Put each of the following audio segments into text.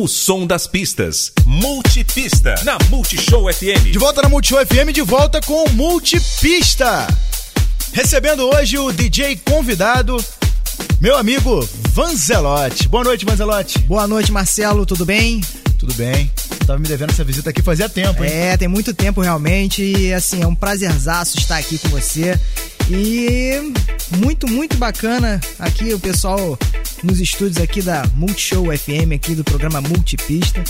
O som das pistas. Multipista. Na Multishow FM. De volta na Multishow FM, de volta com Multipista. Recebendo hoje o DJ convidado, meu amigo Vanzelotti. Boa noite, Vanzelotti. Boa noite, Marcelo. Tudo bem? Tudo bem. Tava me devendo essa visita aqui fazia tempo, hein? É, tem muito tempo realmente. E assim, é um prazerzaço estar aqui com você. E muito, muito bacana aqui o pessoal nos estúdios aqui da Multishow FM, aqui do programa Multipista.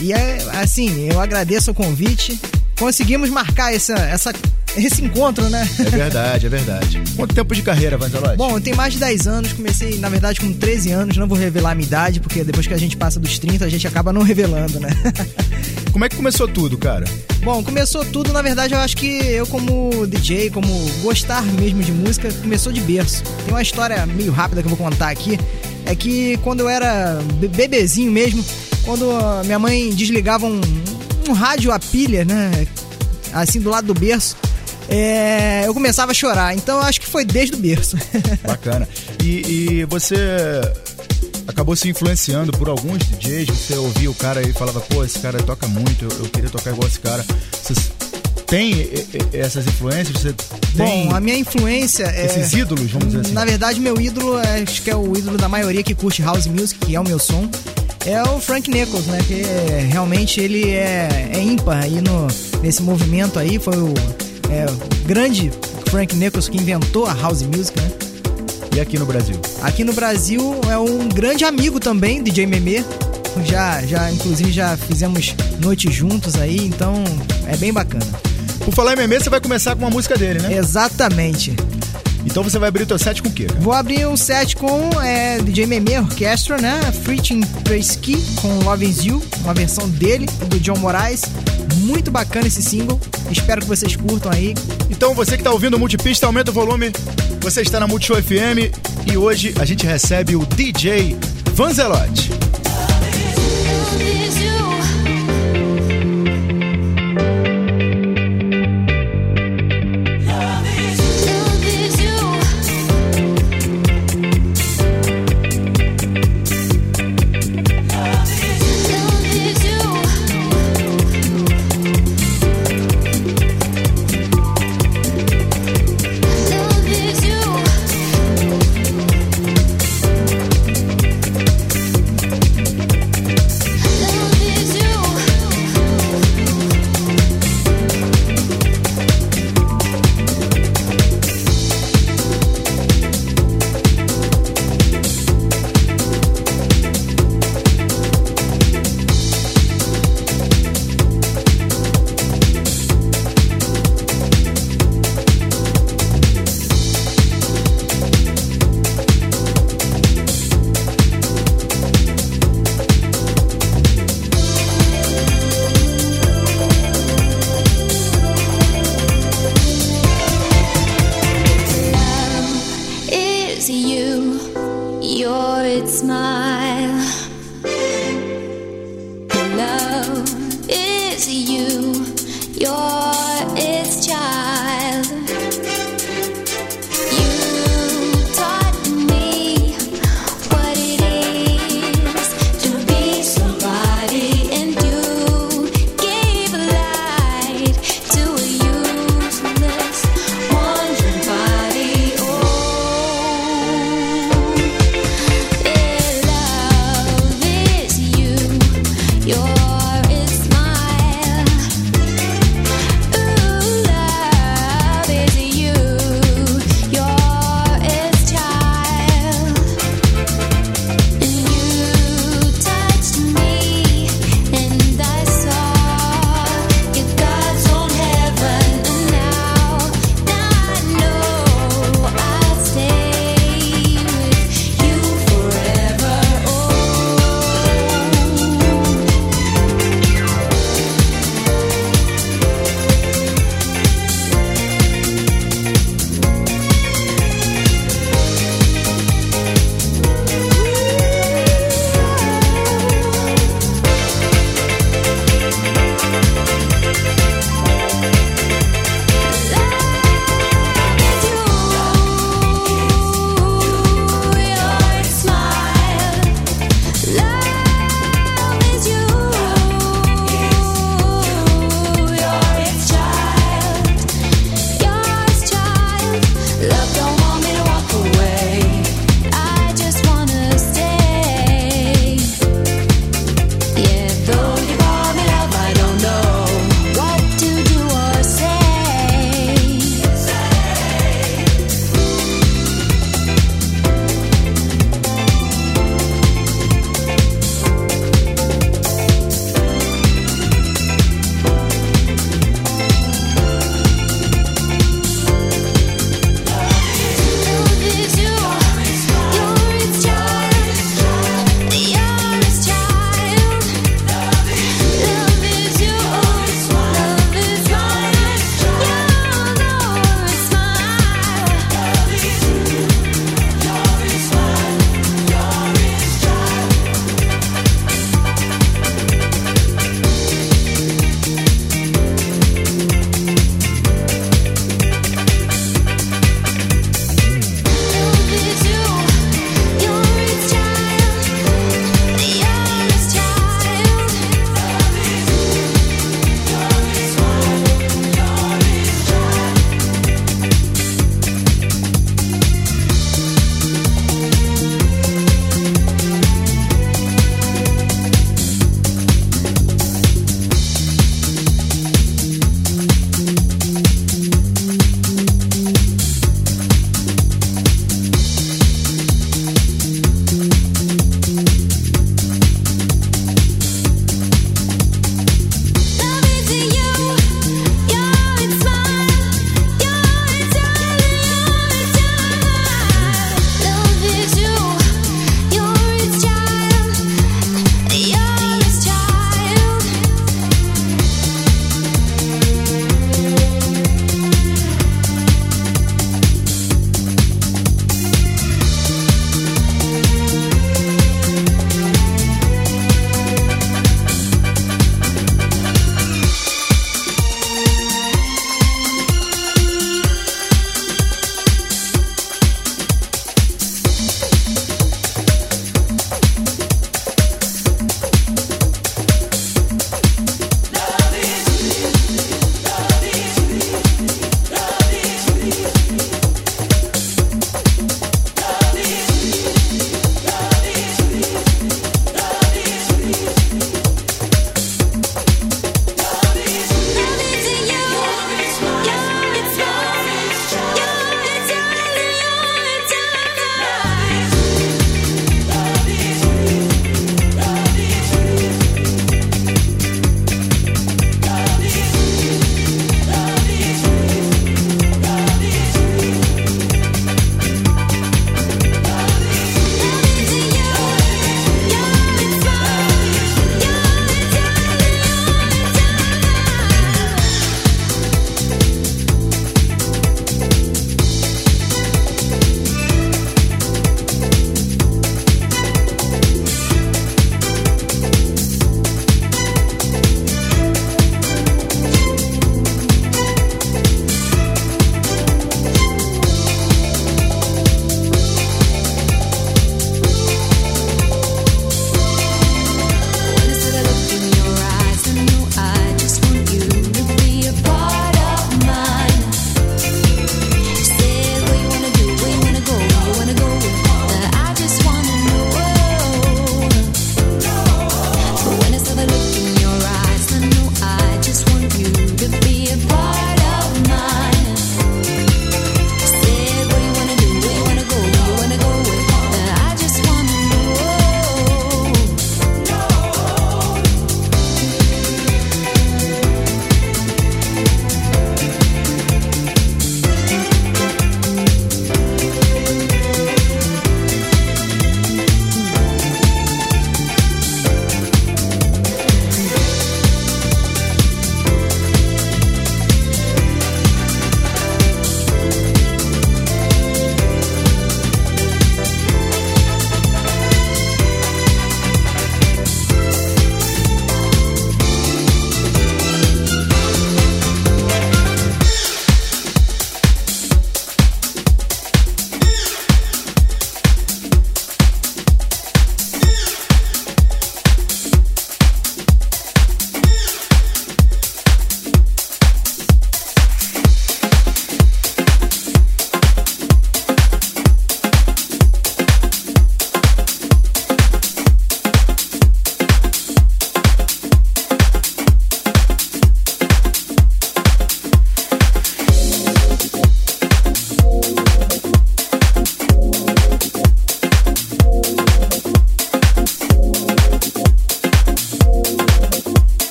E é assim, eu agradeço o convite. Conseguimos marcar essa, essa, esse encontro, né? É verdade, é verdade. Quanto tempo de carreira, Vanzelotti? Bom, eu tenho mais de 10 anos, comecei, na verdade, com 13 anos. Não vou revelar a minha idade, porque depois que a gente passa dos 30, a gente acaba não revelando, né? Como é que começou tudo, cara? Bom, começou tudo, na verdade, eu acho que eu como DJ, como gostar mesmo de música, começou de berço. Tem uma história meio rápida que eu vou contar aqui. É que quando eu era bebezinho mesmo, quando minha mãe desligava um, um rádio a pilha, né? Assim do lado do berço. É, eu começava a chorar. Então eu acho que foi desde o berço. Bacana. E, e, você acabou se influenciando por alguns DJs? Você ouvia o cara e falava, pô, esse cara toca muito, eu, eu queria tocar igual esse cara. Você tem essas influências? Você tem Bom, a minha influência é. Esses ídolos, vamos dizer assim. Na verdade, meu ídolo, é, acho que é o ídolo da maioria que curte house music, que é o meu som. É o Frank Nichols, né? Que realmente ele é, é ímpar aí no, nesse movimento aí. Foi o, é, o grande Frank Nichols que inventou a house music, né? E aqui no Brasil? Aqui no Brasil é um grande amigo também, DJ Meme. Já, já, inclusive já fizemos noites juntos aí, então é bem bacana. Por falar em Meme, você vai começar com uma música dele, né? Exatamente. Então você vai abrir o teu set com o quê? Vou abrir um set com é, DJ Meme Orchestra, né? Freaking Presky com Love Is You, uma versão dele do John Moraes. Muito bacana esse single. Espero que vocês curtam aí. Então você que está ouvindo o Multipista, aumenta o volume. Você está na Multishow FM e hoje a gente recebe o DJ Vanzelotti.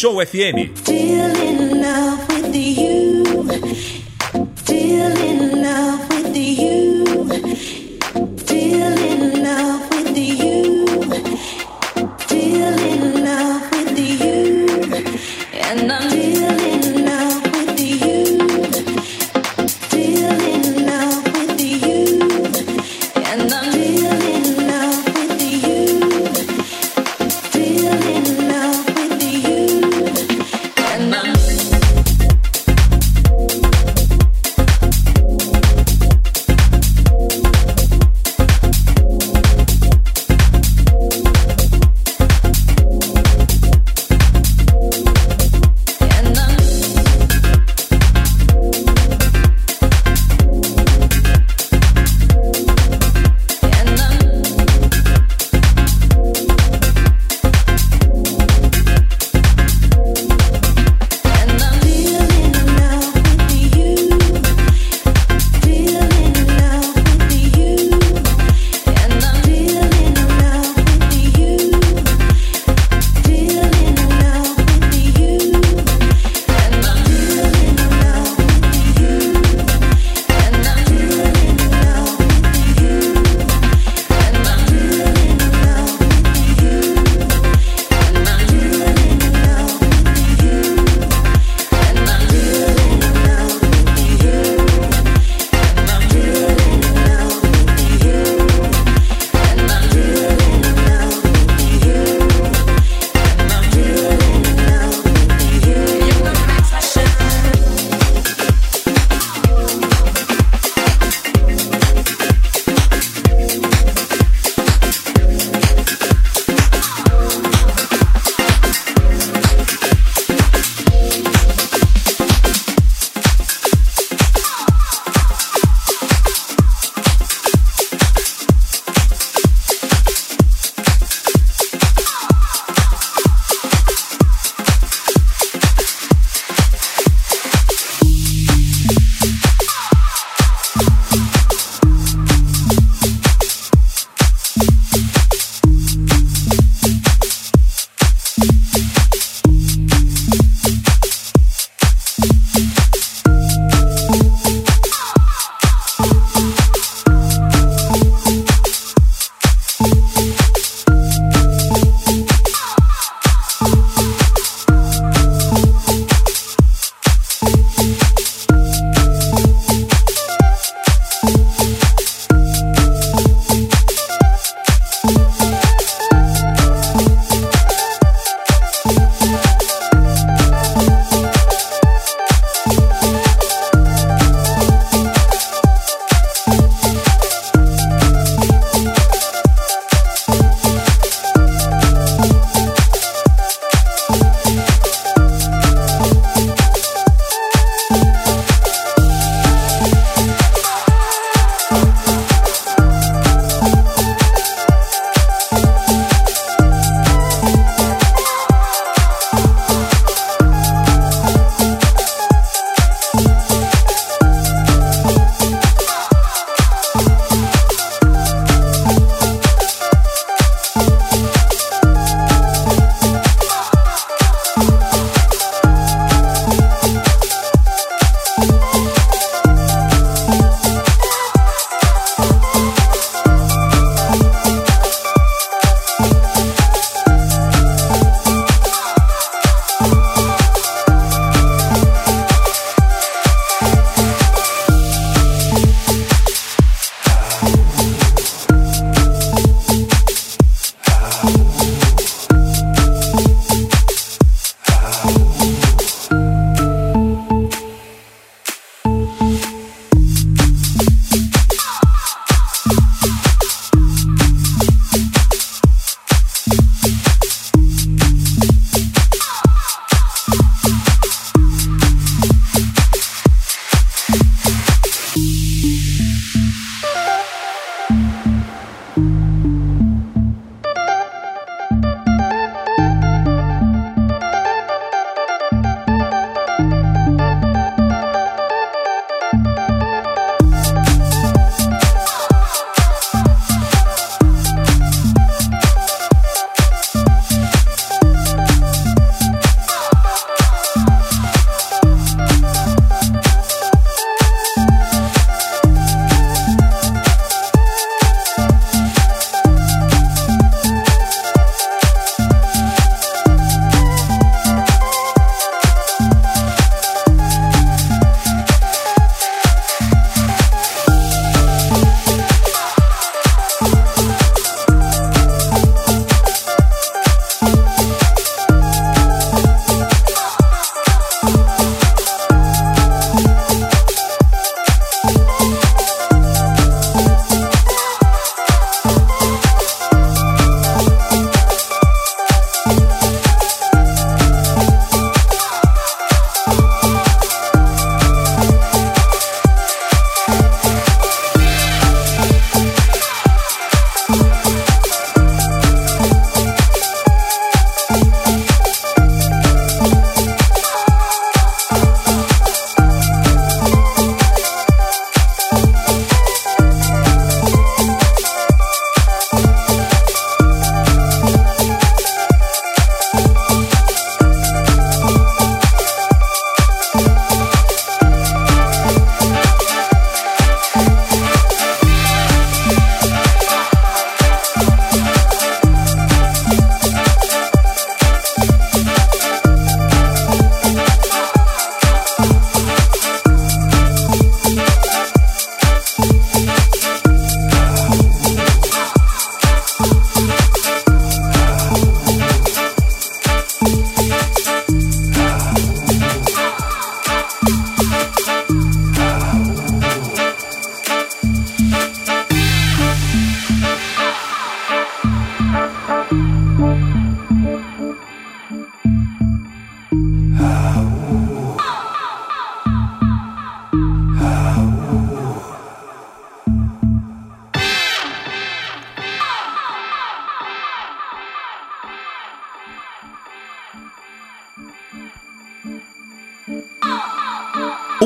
Multishow FM.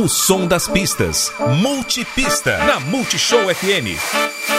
O som das pistas. Multipista. Na Multishow FM.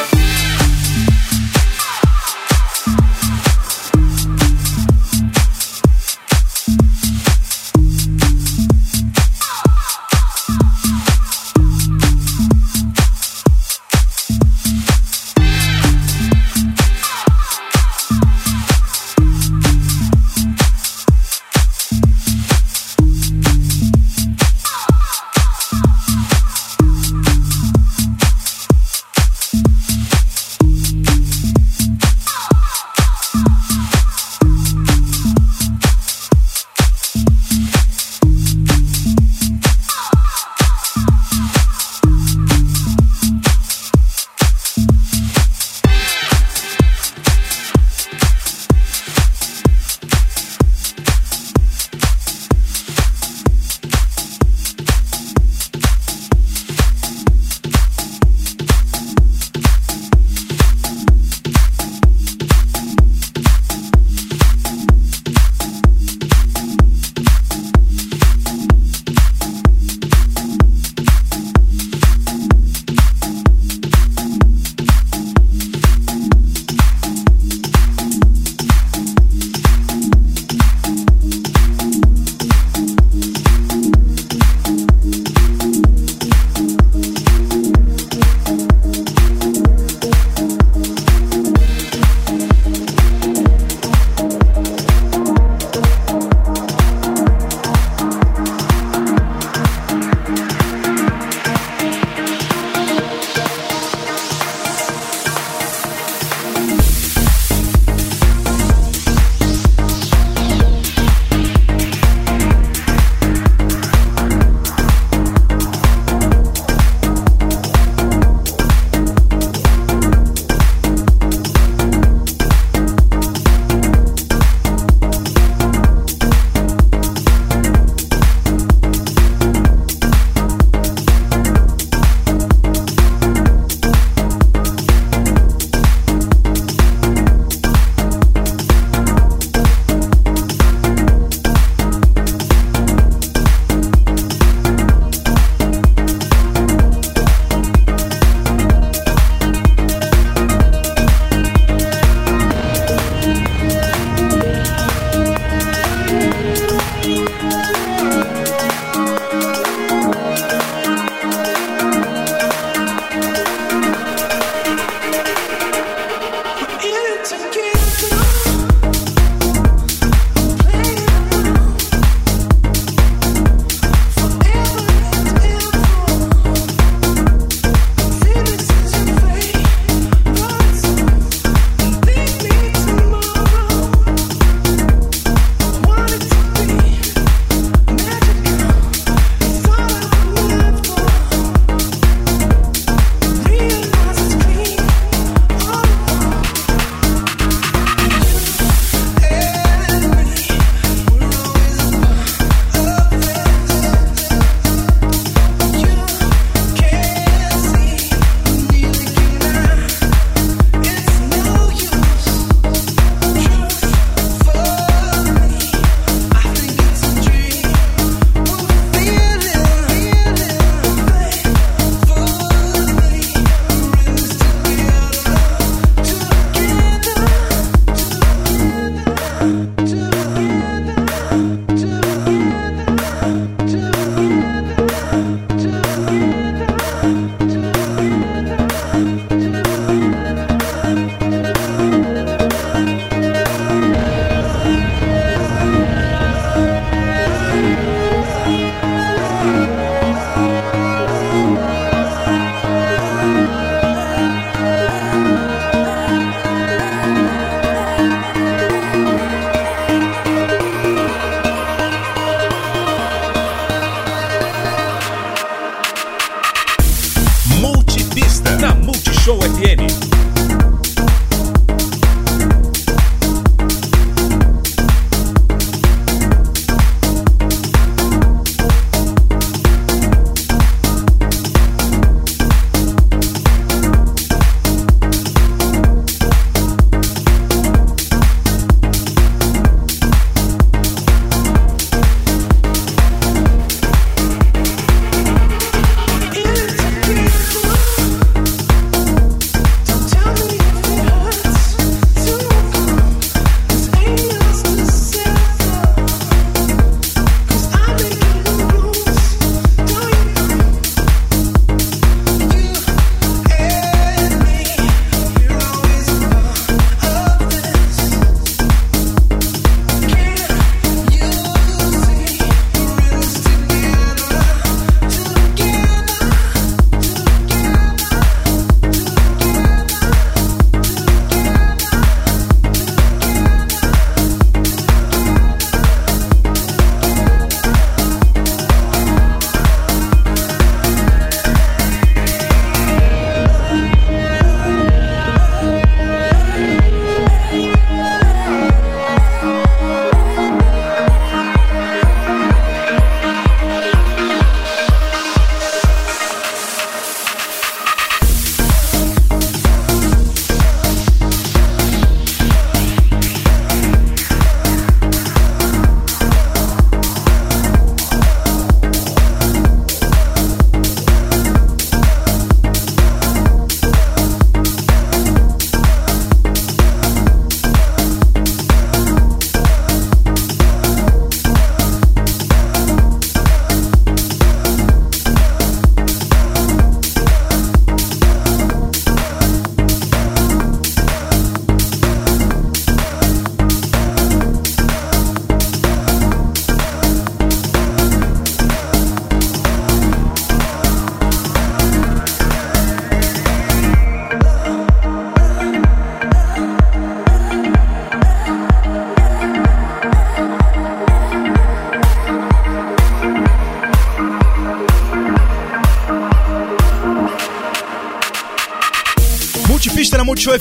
Na Multishow FM. Multipista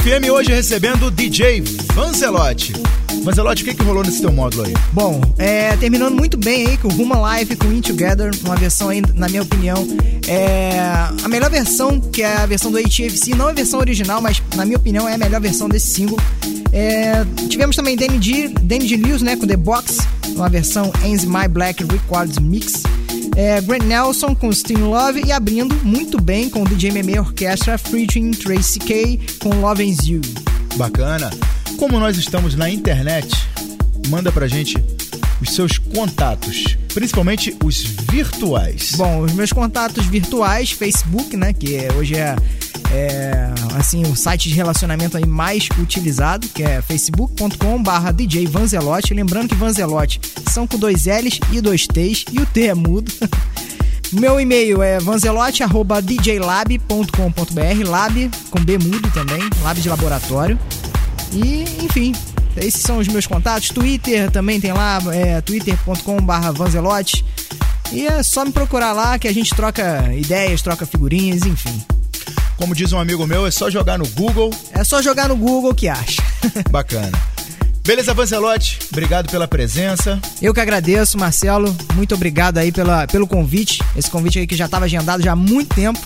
FM, hoje recebendo o DJ Vanzelotti. Vanzelotti, o que, que rolou nesse teu módulo aí? Bom, é, terminando muito bem aí com Human Life, com In Together, uma versão aí, na minha opinião, é a melhor versão, que é a versão do HFC, não é a versão original, mas na minha opinião é a melhor versão desse single. É, tivemos também Danny G, Danny G. Lewis, né, com The Box, uma versão Ends My Black Records Mix. É, Grant Nelson com Steam Love e abrindo muito bem com o DJ Meme Orchestra featuring Tracy K com Love and You. Bacana. Como nós estamos na internet, manda pra gente os seus contatos, principalmente os virtuais. Bom, os meus contatos virtuais, Facebook, né, que é- hoje é, é, assim o site de relacionamento aí mais utilizado, que é facebook.com/barra DJ Vanzelotti. Lembrando que Vanzelotti são com dois L's e dois T's e o T é mudo. Meu e-mail é vanzelotti@djlab.com.br, lab com B mudo também, lab de laboratório. E, enfim, esses são os meus contatos. Twitter também tem lá, é twitter.com.br vanzelotti. E é só me procurar lá que a gente troca ideias, troca figurinhas, enfim. Como diz um amigo meu, é só jogar no Google. É só jogar no Google que acha. Bacana. Beleza, Vanzelotti? Obrigado pela presença. Eu que agradeço, Marcelo. Muito obrigado aí pela, pelo convite. Esse convite aí que já estava agendado já há muito tempo.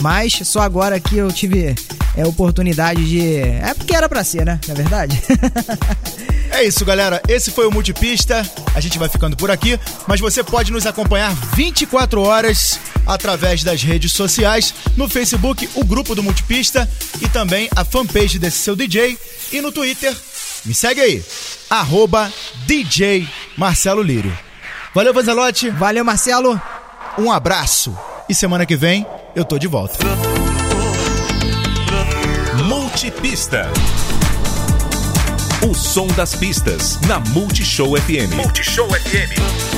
Mas só agora que eu tive é, oportunidade de. É porque era pra ser, né? Na é verdade. É isso, galera. Esse foi o Multipista. A gente vai ficando por aqui, mas você pode nos acompanhar 24 horas através das redes sociais, no Facebook, o grupo do Multipista e também a fanpage desse seu DJ e no Twitter. Me segue aí, arroba DJ Marcelo Lírio. Valeu, Vanzelotti. Valeu, Marcelo. Um abraço. E semana que vem eu tô de volta. Multipista. O som das pistas na Multishow FM. Multishow FM.